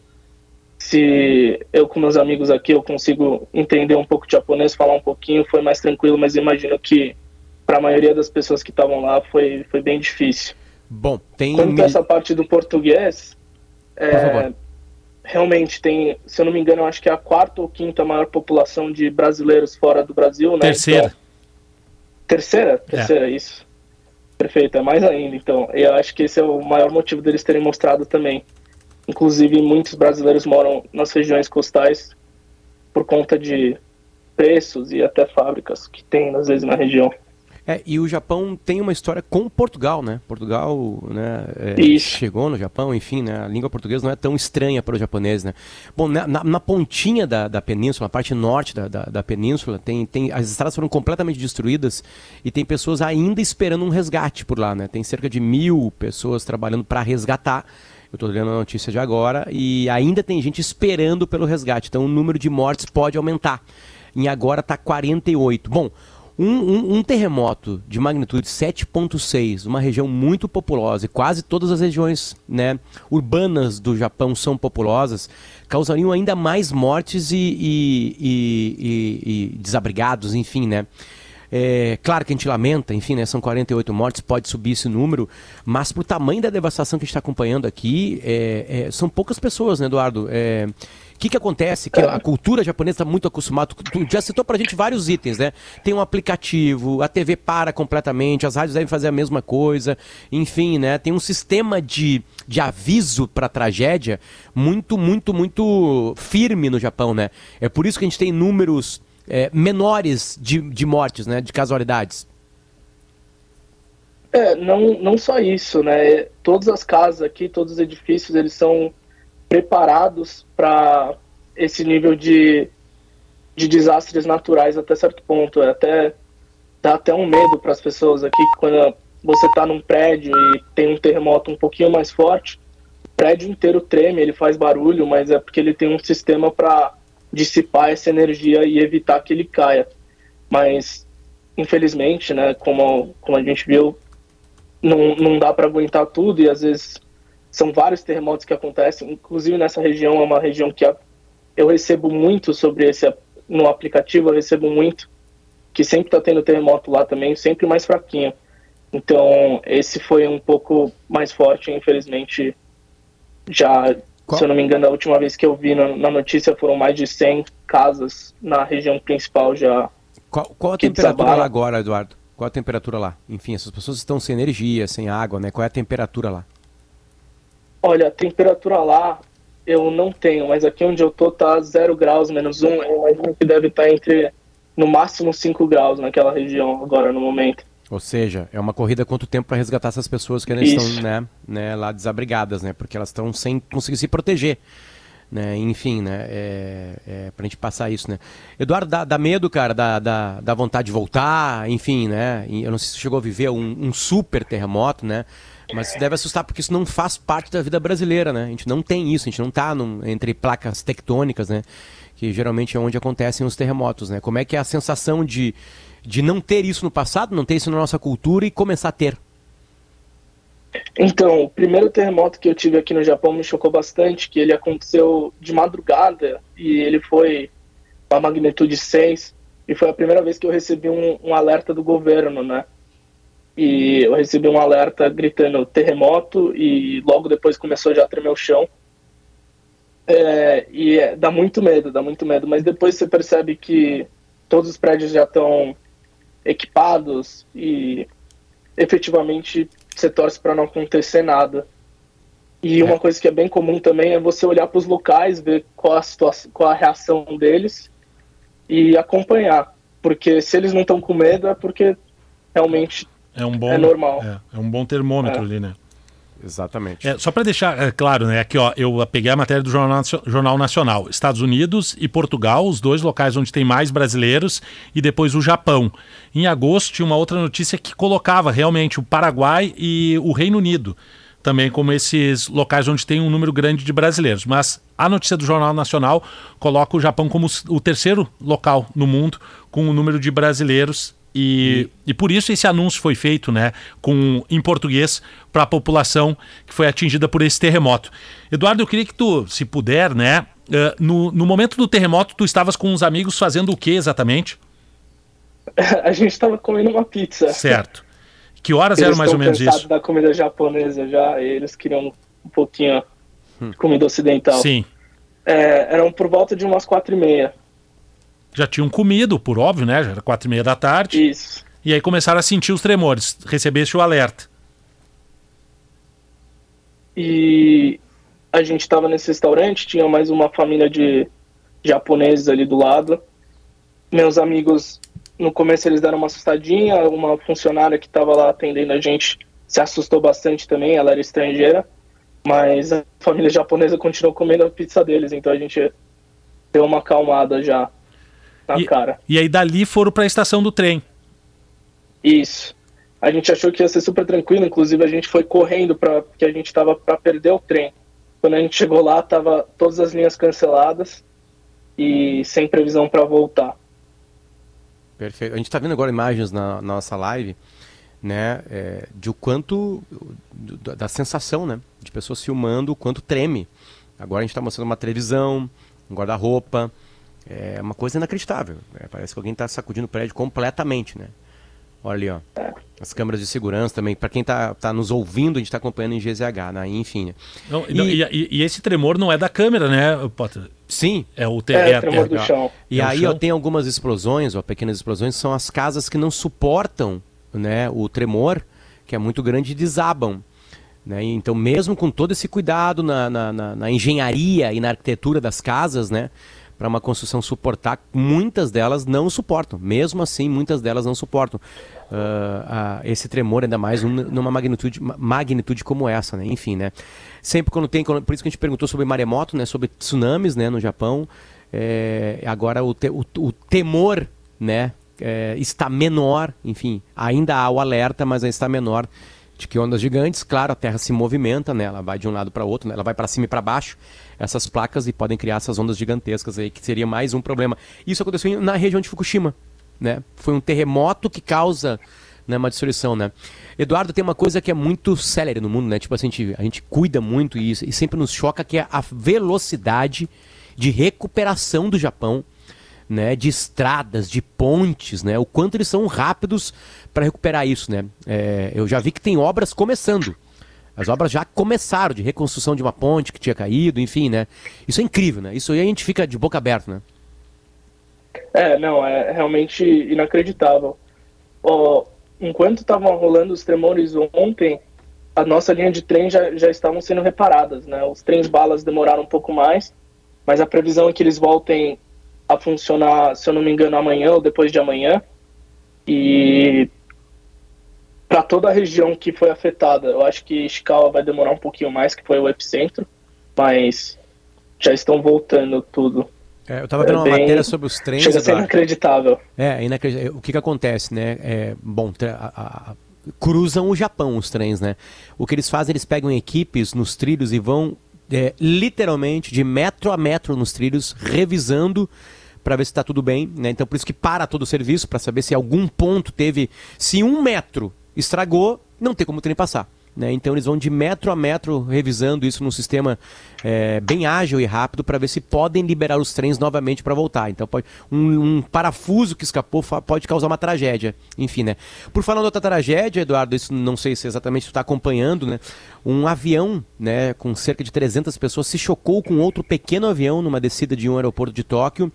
Se eu com meus amigos aqui eu consigo entender um pouco de japonês, falar um pouquinho, foi mais tranquilo, mas imagino que para a maioria das pessoas que estavam lá foi, foi bem difícil. Bom, tem. Quanto a essa parte do português, é. Realmente tem, se eu não me engano, eu acho que é a quarta ou quinta maior população de brasileiros fora do Brasil, né? Terceira. Então, terceira? Terceira, isso. Perfeito, é mais ainda. Então, eu acho que esse é o maior motivo deles terem mostrado também. Inclusive, muitos brasileiros moram nas regiões costais por conta de preços e até fábricas que tem, às vezes, na região. É, e o Japão tem uma história com Portugal, né? Portugal, né? é, chegou no Japão, enfim, né? A língua portuguesa não é tão estranha para o japonês, né? Bom, na, na- na pontinha da, da península, na parte norte da, da, da península, tem, tem, as estradas foram completamente destruídas e tem pessoas ainda esperando um resgate por lá, né? Tem cerca de mil pessoas trabalhando para resgatar. Eu estou lendo a notícia de agora e ainda tem gente esperando pelo resgate. Então o número de mortes pode aumentar. Em agora está 48. Bom, Um, um, um terremoto de magnitude 7.6, uma região muito populosa, e quase todas as regiões né, urbanas do Japão são populosas, causariam ainda mais mortes e, e, e, e desabrigados, enfim, né? É, claro que a gente lamenta, enfim, né, são 48 mortes, pode subir esse número, mas pro tamanho da devastação que a gente está acompanhando aqui, é, é, são poucas pessoas, né, Eduardo? O que, que acontece? Que a cultura japonesa está muito acostumada. Tu já citou para a gente vários itens, né? Tem um aplicativo, a TV para completamente, as rádios devem fazer a mesma coisa, enfim, né? Tem um sistema de, de aviso para tragédia muito, muito, muito firme no Japão, né? É por isso que a gente tem números é, menores de, de mortes, né? De casualidades. É, não, não só isso, né? Todas as casas aqui, todos os edifícios, eles são preparados para esse nível de, de desastres naturais até certo ponto. É até dá até um medo para as pessoas aqui quando você está num prédio e tem um terremoto um pouquinho mais forte, o prédio inteiro treme, ele faz barulho, mas é porque ele tem um sistema para dissipar essa energia e evitar que ele caia. Mas infelizmente, né, como, como a gente viu, não, não dá para aguentar tudo e às vezes são vários terremotos que acontecem, inclusive nessa região é uma região que eu recebo muito sobre esse no aplicativo, eu recebo muito que sempre está tendo terremoto lá também, sempre mais fraquinho. Então, esse foi um pouco mais forte, infelizmente. Já, Qual? se eu não me engano, a última vez que eu vi na, na notícia foram mais de 100 casas na região principal já. Qual, qual a temperatura lá agora, Eduardo? Qual a temperatura lá? Enfim, essas pessoas estão sem energia, sem água, né? Qual é a temperatura lá? Olha, a temperatura lá eu não tenho, mas aqui onde eu tô tá 0 graus, menos 1. Um, eu imagino que deve estar tá entre no máximo 5 graus naquela região agora no momento. Ou seja, é uma corrida quanto tempo para resgatar essas pessoas que ainda Isso. estão né, né, lá desabrigadas, né? Porque elas estão sem conseguir se proteger. Né? Enfim, né? É, é, pra gente passar isso, né? Eduardo, dá, dá medo, cara, da vontade de voltar, enfim, né? Eu não sei se você chegou a viver um, um super terremoto, né? Mas deve assustar porque isso não faz parte da vida brasileira, né? A gente não tem isso, a gente não está entre placas tectônicas, né? Que geralmente é onde acontecem os terremotos, né? Como é que é a sensação de, de não ter isso no passado, não ter isso na nossa cultura e começar a ter? Então, o primeiro terremoto que eu tive aqui no Japão me chocou bastante, que ele aconteceu de madrugada e ele foi uma magnitude 6 e foi a primeira vez que eu recebi um, um alerta do governo, né? E eu recebi um alerta gritando terremoto e logo depois começou já a tremer o chão. É, e é, dá muito medo, dá muito medo, mas depois você percebe que todos os prédios já estão equipados e efetivamente você torce para não acontecer nada. E uma é. coisa que é bem comum também é você olhar para os locais, ver qual a situação, qual a reação deles e acompanhar, porque se eles não estão com medo é porque realmente é um bom, é normal. É, é um bom termômetro é. ali, né? Exatamente. É, só para deixar é, claro, né? Aqui, ó, eu peguei a matéria do Jornal, Jornal Nacional. Estados Unidos e Portugal, os dois locais onde tem mais brasileiros, e depois o Japão. Em agosto tinha uma outra notícia que colocava realmente o Paraguai e o Reino Unido também como esses locais onde tem um número grande de brasileiros. Mas a notícia do Jornal Nacional coloca o Japão como o terceiro local no mundo com o número de brasileiros e, e, por isso esse anúncio foi feito né, com, em português para a população que foi atingida por esse terremoto. Eduardo, eu queria que tu, se puder, né, uh, no, no momento do terremoto, tu estavas com uns amigos fazendo o que exatamente? A gente estava comendo uma pizza. Certo. Que horas eles eram mais ou menos isso? da comida japonesa já, eles queriam um pouquinho de comida ocidental. Sim. É, eram por volta de umas quatro e meia já tinham comido, por óbvio, né? Já era quatro e meia da tarde. Isso. E aí começaram a sentir os tremores. Recebeste o alerta. E a gente estava nesse restaurante, tinha mais uma família de japoneses ali do lado. Meus amigos, no começo eles deram uma assustadinha, uma funcionária que estava lá atendendo a gente se assustou bastante também, ela era estrangeira, mas a família japonesa continuou comendo a pizza deles, então a gente deu uma acalmada já na e, cara. E aí dali foram para a estação do trem. Isso. A gente achou que ia ser super tranquilo, inclusive a gente foi correndo para que a gente estava para perder o trem. Quando a gente chegou lá, tava todas as linhas canceladas e sem previsão para voltar. Perfeito. A gente está vendo agora imagens na, na nossa live, né, é, de o quanto, do, da sensação, né, de pessoas filmando o quanto treme. Agora a gente está mostrando uma televisão, um guarda-roupa, é uma coisa inacreditável. É, parece que alguém está sacudindo o prédio completamente, né. Olha ali, ó. As câmeras de segurança também. Para quem está tá nos ouvindo, a gente está acompanhando em GZH, né? enfim. Né? Não, e, não, e, e, e, esse tremor não é da câmera, né, Potter? Sim. É o, te, é, é, tremor do chão. E é aí chão? ó, tem algumas explosões, ó, pequenas explosões, são as casas que não suportam né, o tremor, que é muito grande, e desabam. Né? Então, mesmo com todo esse cuidado na, na, na, na engenharia e na arquitetura das casas, né? Para uma construção suportar, muitas delas não suportam. Mesmo assim, muitas delas não suportam uh, uh, esse tremor, ainda mais um, numa magnitude, magnitude como essa, né? Enfim, né? Sempre quando tem, por isso que a gente perguntou sobre maremoto, né? Sobre tsunamis, né? No Japão. É, agora o, te, o, o temor, né? É, está menor, enfim, ainda há o alerta, mas está menor de que ondas gigantes, claro, a Terra se movimenta, né? Ela vai de um lado para outro, né? ela vai para cima e para baixo, essas placas e podem criar essas ondas gigantescas aí, que seria mais um problema. Isso aconteceu na região de Fukushima, né? Foi um terremoto que causa né, uma destruição, né? Eduardo, tem uma coisa que é muito célere no mundo, né? Tipo assim, a gente, a gente cuida muito e, e sempre nos choca que é a velocidade de recuperação do Japão, né? De estradas, de pontes, né? O quanto eles são rápidos para recuperar isso, né? É, eu já vi que tem obras começando. As obras já começaram de reconstrução de uma ponte que tinha caído, enfim, né? Isso é incrível, né? Isso aí a gente fica de boca aberta, né? É, não, é realmente inacreditável. Enquanto estavam rolando os tremores ontem, a nossa linha de trem já, já estavam sendo reparadas, né? Os trens balas demoraram um pouco mais, mas a previsão é que eles voltem a funcionar, se eu não me engano, amanhã ou depois de amanhã. E para toda a região que foi afetada. Eu acho que Ishikawa vai demorar um pouquinho mais, que foi o epicentro, mas já estão voltando tudo. É, eu estava vendo é uma bem... matéria sobre os trens. Chega a ser inacreditável. É, inacreditável. O que, que acontece, né? É, bom, a, a, cruzam o Japão os trens, né? O que eles fazem, eles pegam equipes nos trilhos e vão é, literalmente de metro a metro nos trilhos, revisando para ver se está tudo bem, né? Então por isso que para todo o serviço para saber se algum ponto teve, se um metro estragou, não tem como o trem passar. Né? Então eles vão de metro a metro revisando isso num sistema é, bem ágil e rápido para ver se podem liberar os trens novamente para voltar. Então pode, um, um, parafuso que escapou pode causar uma tragédia. Enfim, né? Por falar de outra tragédia, Eduardo, isso não sei se exatamente está acompanhando, né? Um avião, né, com cerca de 300 pessoas se chocou com outro pequeno avião numa descida de um aeroporto de Tóquio.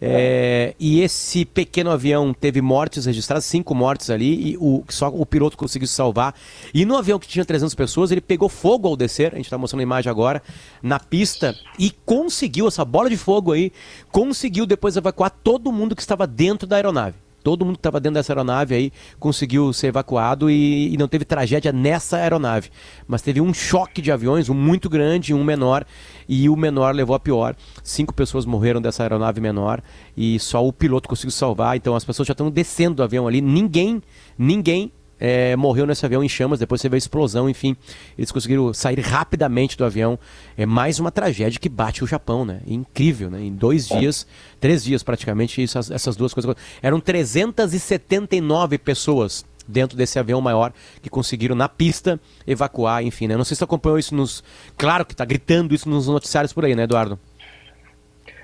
É, e esse pequeno avião teve mortes registradas, cinco mortes ali, e o, só o piloto conseguiu se salvar. E no avião que tinha 300 pessoas, ele pegou fogo ao descer, a gente está mostrando a imagem agora, na pista, e conseguiu, essa bola de fogo aí, conseguiu depois evacuar todo mundo que estava dentro da aeronave. Todo mundo que estava dentro dessa aeronave aí conseguiu ser evacuado e, e, não teve tragédia nessa aeronave. Mas teve um choque de aviões, um muito grande e um menor. E o menor levou a pior. Cinco pessoas morreram dessa aeronave menor e só o piloto conseguiu salvar. Então as pessoas já estão descendo do avião ali. Ninguém, ninguém é, morreu nesse avião em chamas, depois você vê a explosão, enfim. Eles conseguiram sair rapidamente do avião. É mais uma tragédia que bate o Japão, né? Incrível, né? Em dois dias, três dias praticamente, isso, essas duas coisas. Eram 379 pessoas dentro desse avião maior que conseguiram na pista evacuar, enfim, né? Não sei se você acompanhou isso nos. Claro que está gritando isso nos noticiários por aí, né, Eduardo?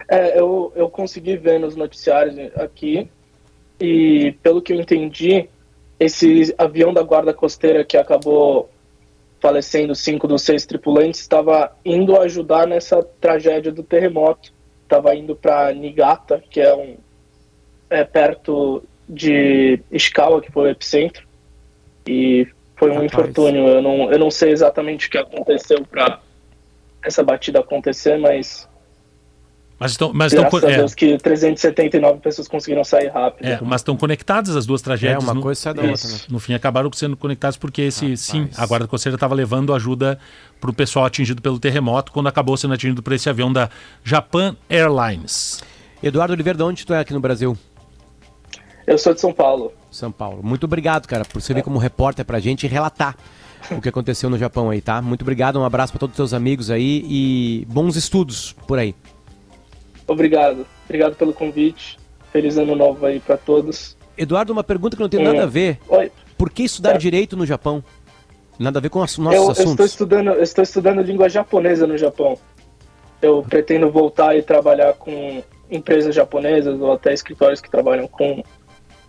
É, eu, eu consegui ver nos noticiários aqui e pelo que eu entendi, esse avião da guarda costeira que acabou falecendo cinco dos seis tripulantes estava indo ajudar nessa tragédia do terremoto. Estava indo para Niigata, que é um é perto de Ishikawa, que foi o epicentro, e foi um Rapaz. infortúnio. Eu não, eu não sei exatamente o que aconteceu para essa batida acontecer, mas mas estão, mas Graças estão, a Deus é. que 379 pessoas conseguiram sair rápido. É, mas estão conectadas as duas tragédias. É, uma no, coisa sai da outra. Né? No fim, acabaram sendo conectadas porque esse, ah, sim, a Guarda Costeira estava levando ajuda para o pessoal atingido pelo terremoto, quando acabou sendo atingido por esse avião da Japan Airlines. Eduardo Oliveira, de onde tu é aqui no Brasil? Eu sou de São Paulo. São Paulo. Muito obrigado, cara, por servir como repórter para a gente e relatar o que aconteceu no Japão aí, tá? Muito obrigado, um abraço para todos os teus amigos aí e bons estudos por aí. Obrigado. Obrigado pelo convite. Feliz ano novo aí para todos. Eduardo, uma pergunta que não tem É. nada a ver. Oi. Por que estudar É. direito no Japão? Nada a ver com os nossos Eu, eu assuntos. estou estudando, eu estou estudando língua japonesa no Japão. Eu pretendo voltar e trabalhar com empresas japonesas ou até escritórios que trabalham com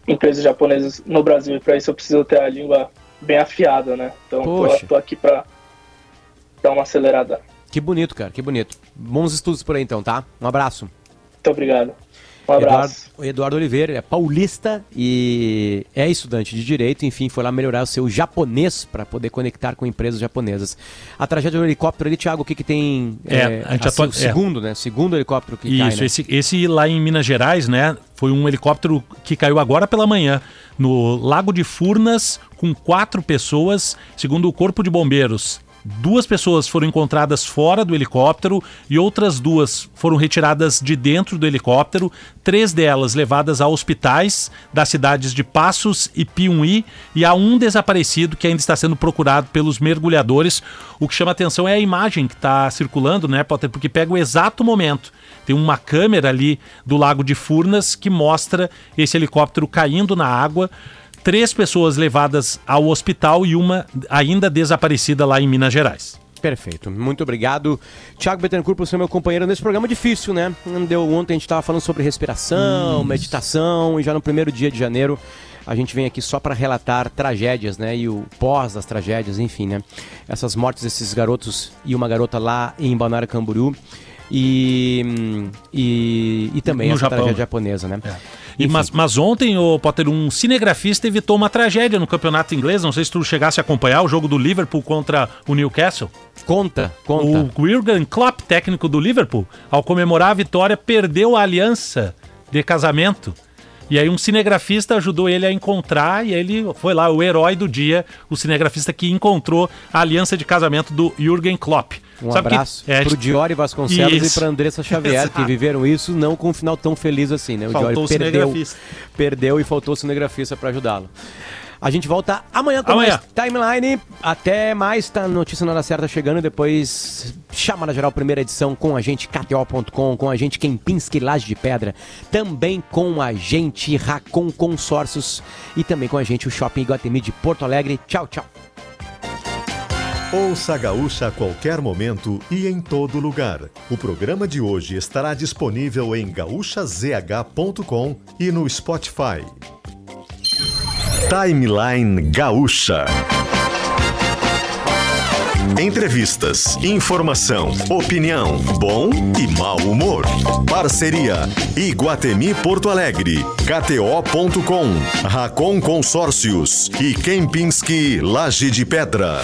empresas japonesas no Brasil. E para isso eu preciso ter a língua bem afiada, né? Então tô aqui para dar uma acelerada. Que bonito, cara, que bonito. Bons estudos por aí então, tá? Um abraço. Muito obrigado. Um Eduardo, abraço. o Eduardo Oliveira é paulista e é estudante de direito, enfim, foi lá melhorar o seu japonês para poder conectar com empresas japonesas. A tragédia do helicóptero ali, Thiago, o que que tem? É, a gente assim, atua- o segundo, né? Segundo helicóptero que Isso, cai, né? esse, esse lá em Minas Gerais, né? Foi um helicóptero que caiu agora pela manhã no Lago de Furnas com quatro pessoas, segundo o Corpo de Bombeiros. Duas pessoas foram encontradas fora do helicóptero e outras duas foram retiradas de dentro do helicóptero. Três delas levadas a hospitais das cidades de Passos e Piumhi e há um desaparecido que ainda está sendo procurado pelos mergulhadores. O que chama atenção é a imagem que está circulando, né, Potter? Porque pega o exato momento. Tem uma câmera ali do Lago de Furnas que mostra esse helicóptero caindo na água. Três pessoas levadas ao hospital e uma ainda desaparecida lá em Minas Gerais. Perfeito, muito obrigado. Thiago Bettencourt por ser meu companheiro nesse programa difícil, né? Deu ontem, a gente estava falando sobre respiração, meditação, e já no primeiro dia de janeiro a gente vem aqui só para relatar tragédias, né? E o pós das tragédias, enfim, né? Essas mortes desses garotos e uma garota lá em Balneário Camboriú. E, hum, e, e também No essa Japão, tragédia né? japonesa, né? E, mas, mas ontem, o Potter, um cinegrafista evitou uma tragédia no campeonato inglês. Não sei se tu chegasse a acompanhar o jogo do Liverpool contra o Newcastle. Conta, conta. O Jurgen Klopp, técnico do Liverpool, ao comemorar a vitória, perdeu a aliança de casamento. E aí um cinegrafista ajudou ele a encontrar e ele foi lá o herói do dia, o cinegrafista que encontrou a aliança de casamento do Jurgen Klopp. Um Sabe que- abraço é, pro Diori Vasconcelos Isso. e pra Andressa Xavier, que Exato. viveram isso não com um final tão feliz assim, né? O Faltou Diori o perdeu, cinegrafista. perdeu e faltou o cinegrafista pra ajudá-lo. A gente volta amanhã com Amanhã. mais Timeline. Até mais, tá notícia na hora certa chegando. Depois, chama na geral, primeira edição com a gente, KTO.com, com a gente, Kempinski Laje de Pedra. Também com a gente, Racon Consórcios. E também com a gente, o Shopping Iguatemi de Porto Alegre. Tchau, tchau. Ouça a Gaúcha a qualquer momento e em todo lugar. O programa de hoje estará disponível em gaúchazh.com e no Spotify. Timeline Gaúcha. Entrevistas, informação, opinião, bom e mau humor. Parceria Iguatemi Porto Alegre, KTO.com, Racon Consórcios e Kempinski Laje de Pedra.